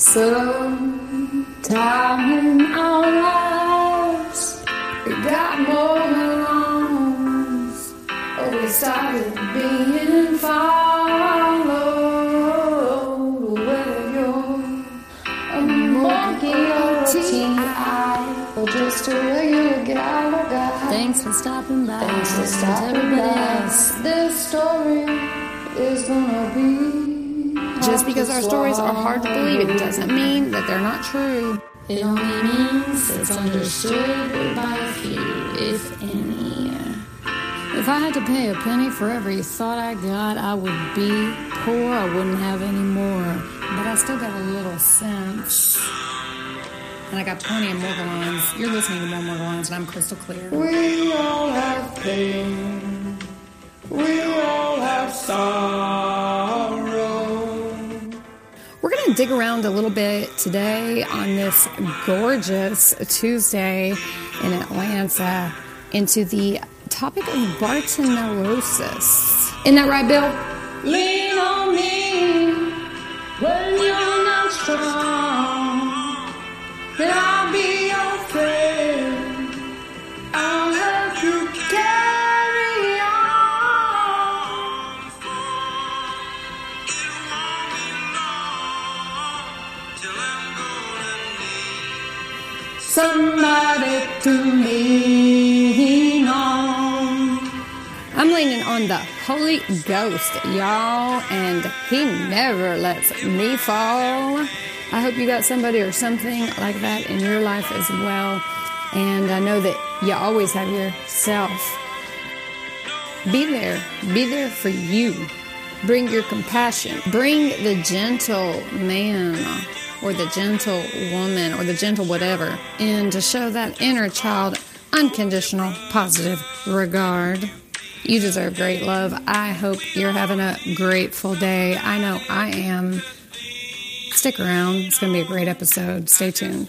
Sometime in our lives, we got more belongs. Or oh, we started being followed. Whether you're a monkey or a T.I. or just a regular gal or guy. Thanks for stopping by. Thanks for stopping by. This story is gonna be. Just because our stories are hard to believe, it doesn't mean that they're not true. It only means it's understood by a few, if any. If I had to pay a penny for every thought I got, I would be poor. I wouldn't have any more. But I still got a little sense. And I got plenty of lines You're listening to more lines and I'm crystal clear. We all have pain. We all have sorrow. Dig around a little bit today on this gorgeous Tuesday in Atlanta into the topic of Bartonellosis. Isn't that right, Bill? Lean on me when you're not strong. Then I'll be to lean on. I'm leaning on the Holy Ghost, y'all, and He never lets me fall. I hope you got somebody or something like that in your life as well. And I know that you always have yourself. Be there. Be there for you. Bring your compassion. Bring the gentle man or the gentle woman or the gentle whatever and to show that inner child unconditional positive regard. You deserve great love. I hope you're having a grateful day. I know I am. Stick around. It's going to be a great episode. Stay tuned.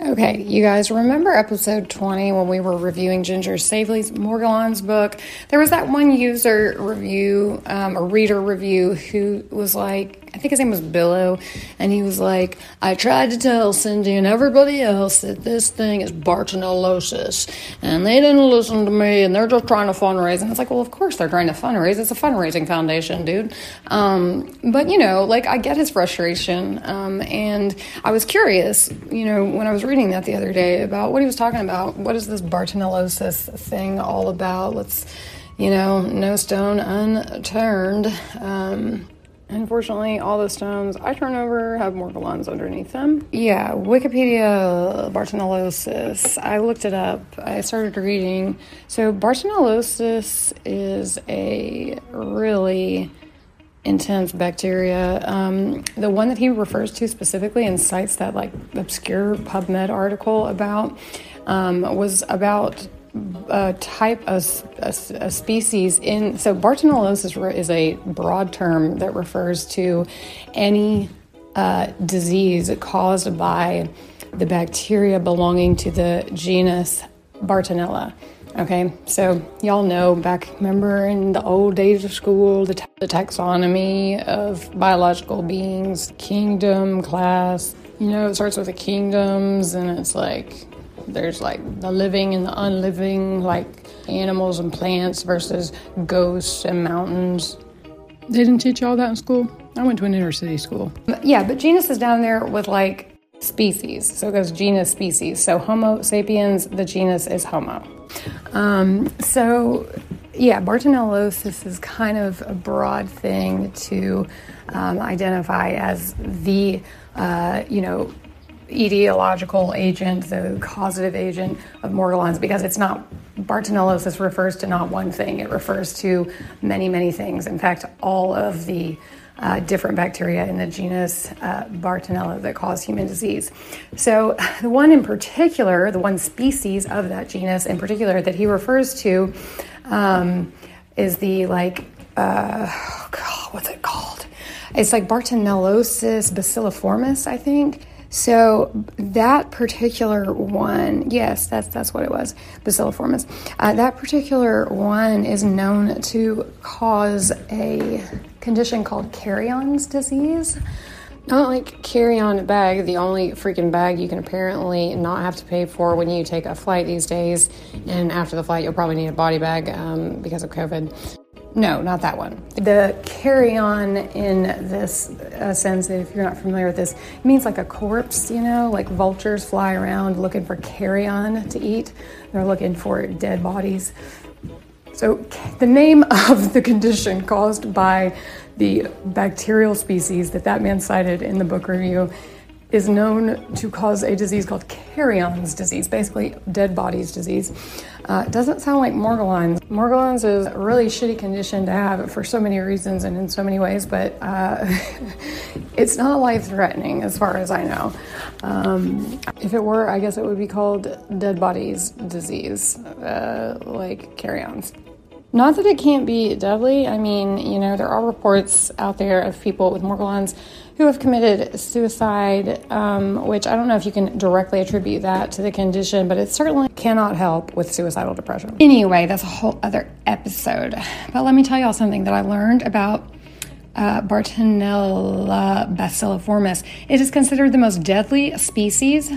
Okay, you guys remember episode 20 when we were reviewing Ginger Savely's Morgellons book? There was that one user review, um, a reader review, who was like, I think his name was Billow, and he was like, I tried to tell Cindy and everybody else that this thing is Bartonellosis, and they didn't listen to me, and they're just trying to fundraise. And it's like, well, of course they're trying to fundraise. It's a fundraising foundation, dude. Um, but, you know, like, I get his frustration, um, and I was curious, you know, when I was reading that the other day about what he was talking about. What is this Bartonellosis thing all about? Let's, you know, no stone unturned. Um, Unfortunately, all the stones I turn over have Morgellons underneath them. Yeah, Wikipedia Bartonellosis. I looked it up. I started reading. So, Bartonellosis is a really intense bacteria. Um, the one that he refers to specifically and cites that like obscure PubMed article about um, was about a type of a, a species in so Bartonellosis re- is a broad term that refers to any uh, disease caused by the bacteria belonging to the genus Bartonella. Okay, so y'all know back, remember in the old days of school, the, ta- the taxonomy of biological beings, kingdom, class. You know, it starts with the kingdoms, and it's like there's like the living and the unliving, like animals and plants versus ghosts and mountains. They didn't teach you all that in school. I went to an inner city school. Yeah, but genus is down there with like species. So it goes genus, species. So Homo sapiens, the genus is Homo. Um, so, yeah, Bartonellosis is kind of a broad thing to um, identify as the, uh, you know, etiological agent, the causative agent of Morgellons, because it's not Bartonellosis refers to not one thing; it refers to many, many things. In fact, all of the uh, different bacteria in the genus uh, Bartonella that cause human disease. So, the one in particular, the one species of that genus in particular that he refers to, um, is the like, uh, oh God, what's it called? It's like Bartonellosis bacilliformis, I think. So that particular one, yes, that's that's what it was, Bacilliformis. Uh, that particular one is known to cause a condition called Carrion's disease. Not like carry-on bag, the only freaking bag you can apparently not have to pay for when you take a flight these days. And after the flight, you'll probably need a body bag um, because of COVID. No, not that one. The carrion in this uh, sense, if you're not familiar with this, means like a corpse, you know, like vultures fly around looking for carrion to eat. They're looking for dead bodies. So, the name of the condition caused by the bacterial species that that man cited in the book review is known to cause a disease called Carrion's disease, basically dead bodies disease. Uh, doesn't sound like Morgellons. Morgellons is a really shitty condition to have for so many reasons and in so many ways, but uh, it's not life-threatening as far as I know. Um, if it were, I guess it would be called dead bodies disease, uh, like carry-ons. Not that it can't be deadly. I mean, you know, there are reports out there of people with Morgellons who have committed suicide, um, which I don't know if you can directly attribute that to the condition, but it certainly cannot help with suicidal depression. Anyway, that's a whole other episode. But let me tell y'all something that I learned about uh, Bartonella bacilliformis. It is considered the most deadly species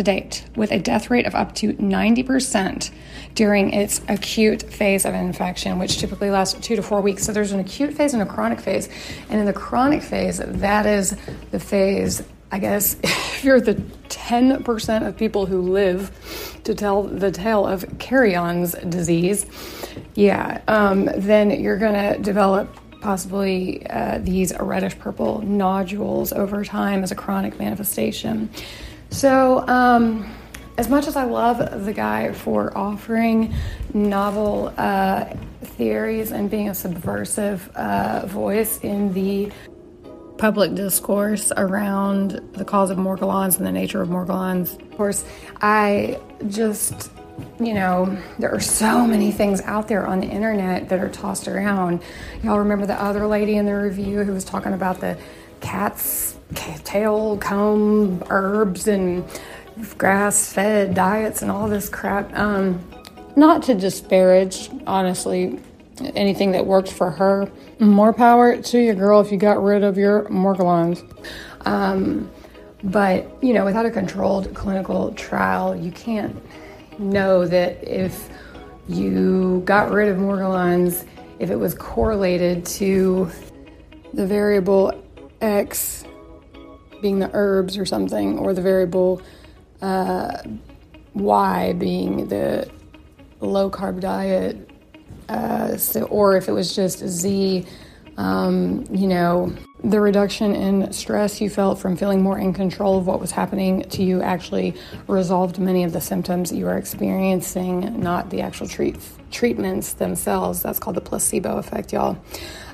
to date, with a death rate of up to 90% during its acute phase of infection, which typically lasts two to four weeks. So there's an acute phase and a chronic phase. And in the chronic phase, that is the phase, I guess, if you're the 10% of people who live to tell the tale of Carrion's disease, yeah, um, then you're going to develop possibly uh, these reddish purple nodules over time as a chronic manifestation. So, um, as much as I love the guy for offering novel uh, theories and being a subversive uh, voice in the public discourse around the cause of Morgellons and the nature of Morgellons, of course, I just you know, there are so many things out there on the internet that are tossed around. Y'all remember the other lady in the review who was talking about the cat's tail comb herbs and grass fed diets and all this crap. Um, not to disparage, honestly, anything that worked for her. More power to you, girl, if you got rid of your Morgellons. Um, but, you know, without a controlled clinical trial, you can't know that if you got rid of Morgellons, if it was correlated to the variable X being the herbs or something, or the variable uh, Y being the low carb diet, uh, so, or if it was just Z, um, you know, the reduction in stress you felt from feeling more in control of what was happening to you actually resolved many of the symptoms you were experiencing, not the actual treat, treatments themselves. That's called the placebo effect, y'all.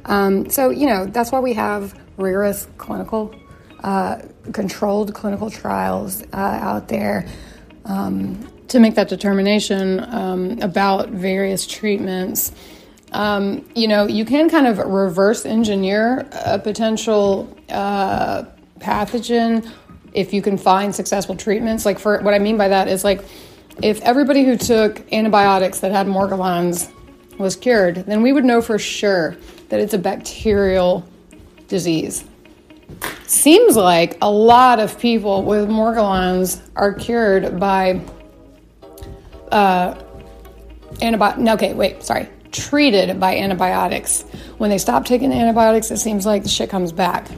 Um, so, you know, that's why we have rigorous clinical, uh, controlled clinical trials uh, out there um, to make that determination um, about various treatments. Um, you know, you can kind of reverse engineer a potential uh, pathogen if you can find successful treatments. Like, for what I mean by that is like, if everybody who took antibiotics that had Morgellons was cured, then we would know for sure that it's a bacterial disease. Seems like a lot of people with Morgellons are cured by uh, antibiotics. Okay, wait, sorry. Treated by antibiotics. When they stop taking antibiotics, it seems like the shit comes back.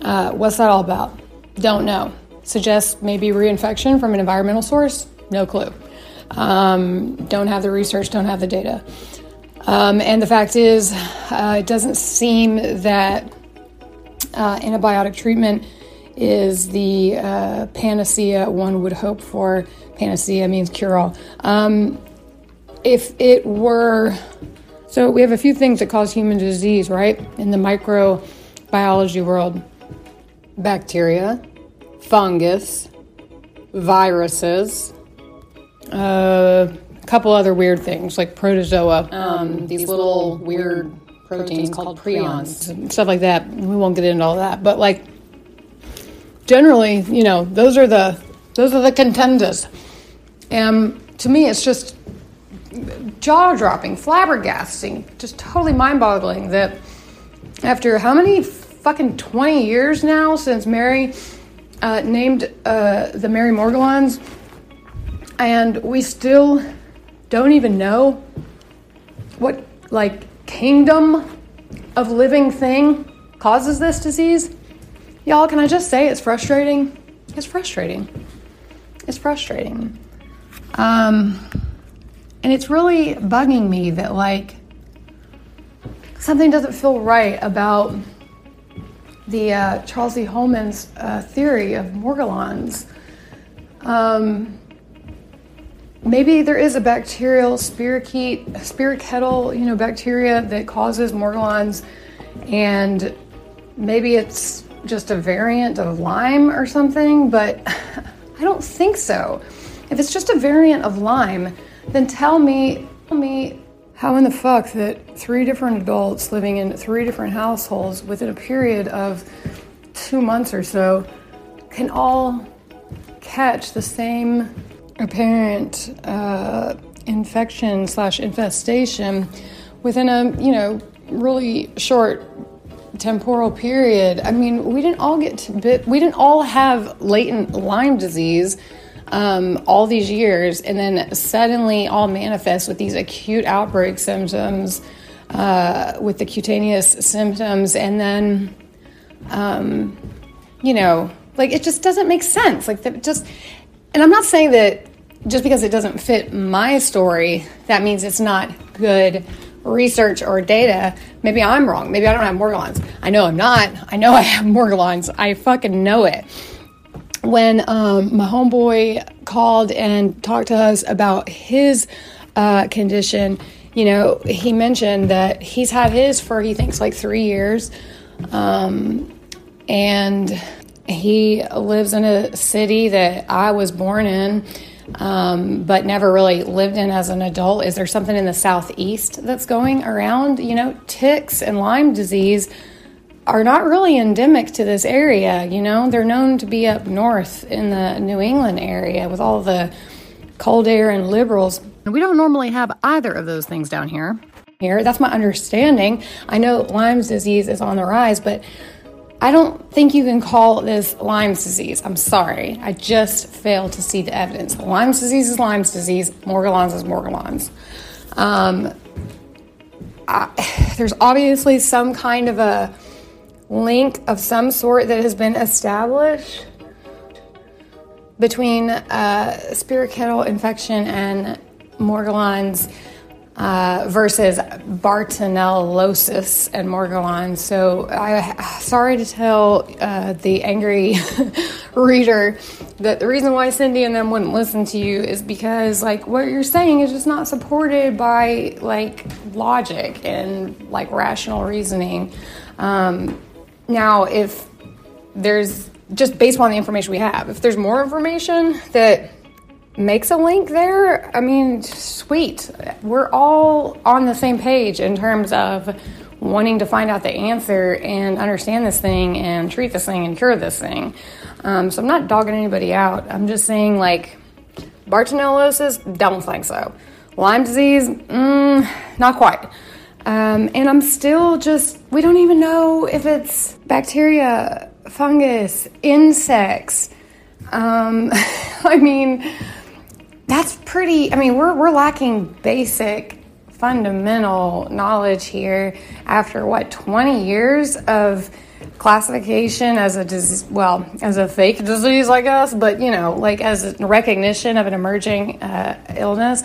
Uh, what's that all about? Don't know. suggests maybe reinfection from an environmental source. No clue. Um, don't have the research, don't have the data. Um, and the fact is, uh, it doesn't seem that uh, antibiotic treatment is the uh, panacea one would hope for. Panacea means cure all. Um, if it were, so we have a few things that cause human disease, right? In the microbiology world bacteria, fungus, viruses, uh, a couple other weird things like protozoa, um, these little weird proteins called prions, stuff like that. We won't get into all that, but like generally, you know, those are the those are the contenders. And to me, it's just jaw dropping, flabbergasting, just totally mind boggling that after how many fucking 20 years now since Mary uh, named uh, the Mary Morgellons, and we still don't even know what, like, kingdom of living thing causes this disease. Y'all, can I just say it's frustrating? It's frustrating. It's frustrating. Um, and it's really bugging me that, like, something doesn't feel right about the uh, Charles E. Holman's uh, theory of Morgellons. Um, maybe there is a bacterial spirochete, spirochetal, you know, bacteria that causes Morgellons, and maybe it's just a variant of Lyme or something, but I don't think so. If it's just a variant of Lyme, then tell me, tell me how in the fuck that three different adults living in three different households within a period of two months or so can all catch the same apparent uh, infection slash infestation within a you know really short temporal period. I mean, we didn't all get bit, we didn't all have latent Lyme disease um, all these years, and then suddenly all manifest with these acute outbreak symptoms, uh, with the cutaneous symptoms, and then, um, you know, like it just doesn't make sense. Like that just, and I'm not saying that just because it doesn't fit my story, that means it's not good research or data. Maybe I'm wrong. Maybe I don't have Morgellons. I know I'm not. I know I have Morgellons. I fucking know it when um, my homeboy called and talked to us about his uh, condition, you know, he mentioned that he's had his for he thinks like three years, um, and he lives in a city that I was born in. Um, but never really lived in as an adult. Is there something in the southeast that's going around? You know, ticks and Lyme disease are not really endemic to this area. You know, they're known to be up north in the New England area with all the cold air and liberals. We don't normally have either of those things down here. Here, that's my understanding. I know Lyme's disease is on the rise, but I don't think you can call this Lyme's disease. I'm sorry. I just fail to see the evidence. Lyme's disease is Lyme's disease. Morgellons is Morgellons. Um, I, there's obviously some kind of a link of some sort that has been established between uh, infection and Morgellons uh, versus Bartonellosis and Morgellons. So, I sorry to tell uh, the angry reader that the reason why Cindy and them wouldn't listen to you is because, like, what you're saying is just not supported by like logic and like rational reasoning. Um, now, if there's just based on the information we have, if there's more information that makes a link there, I mean, We're all on the same page in terms of wanting to find out the answer and understand this thing and treat this thing and cure this thing. Um, so I'm not dogging anybody out. I'm just saying, like, Bartonellosis, don't think so. Lyme disease, mm, not quite. Um, and I'm still just, we don't even know if it's bacteria, fungus, insects. Um, I mean, that's pretty, I mean, we're, we're lacking basic fundamental knowledge here after what, 20 years of classification as a disease, well, as a fake disease, I guess, but you know, like as a recognition of an emerging uh, illness.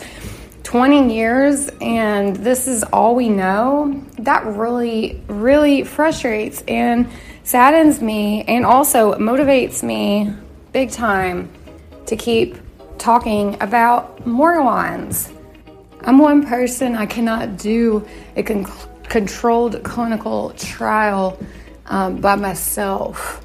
20 years and this is all we know, that really, really frustrates and saddens me and also motivates me big time to keep talking about Morgellons. I'm one person, I cannot do a con- controlled clinical trial um, by myself.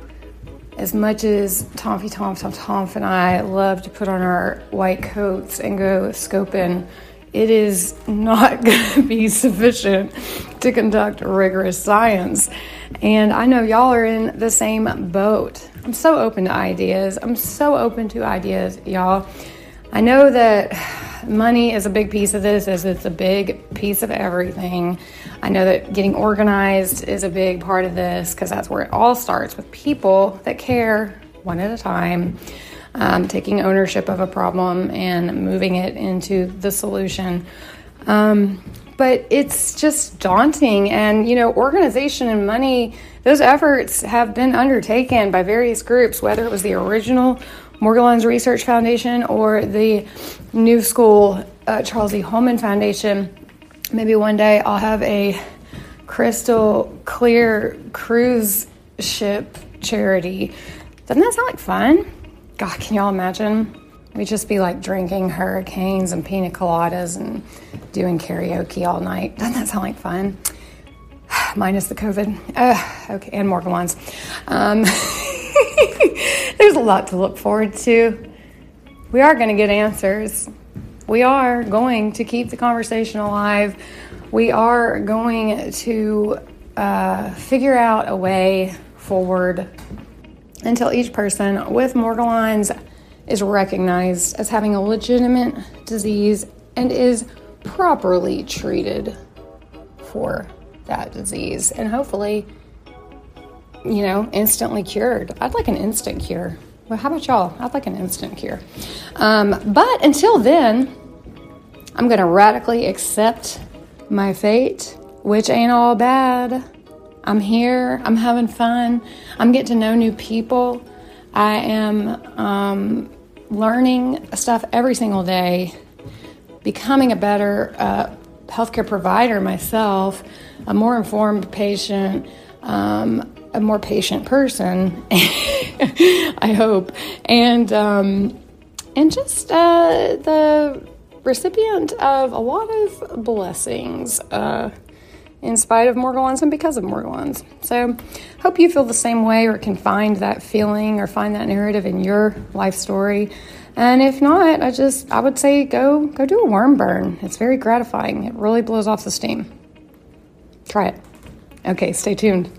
As much as Tomfy Tom Tom Tom and I love to put on our white coats and go scoping it is not going to be sufficient to conduct rigorous science. And I know y'all are in the same boat. I'm so open to ideas. I'm so open to ideas, y'all. I know that money is a big piece of this, as it's a big piece of everything. I know that getting organized is a big part of this because that's where it all starts with people that care one at a time um, taking ownership of a problem and moving it into the solution. Um, but it's just daunting. And, you know, organization and money, those efforts have been undertaken by various groups, whether it was the original Morgellons Research Foundation or the New School uh, Charles E. Holman Foundation. Maybe one day I'll have a crystal clear cruise ship charity. Doesn't that sound like fun? God, can y'all imagine? We'd just be like drinking hurricanes and pina coladas and doing karaoke all night. Doesn't that sound like fun? Minus the COVID. Uh, okay, and Morgellons. Um, there's a lot to look forward to. We are going to get answers. We are going to keep the conversation alive. We are going to uh, figure out a way forward until each person with Morgellons is recognized as having a legitimate disease and is properly treated for that disease and hopefully you know instantly cured. I'd like an instant cure. Well how about y'all? I'd like an instant cure. Um, but until then i'm going to radically accept my fate which ain't all bad. I'm here, I'm having fun, I'm getting to know new people. I am um, learning stuff every single day, becoming a better uh, healthcare provider myself, a more informed patient, um, a more patient person, I hope, and um, and just uh, the recipient of a lot of blessings. Uh, in spite of Morgellons and because of Morgellons. So, hope you feel the same way or can find that feeling or find that narrative in your life story. And if not, I just I would say go go do a worm burn. It's very gratifying. It really blows off the steam. Try it. Okay, stay tuned.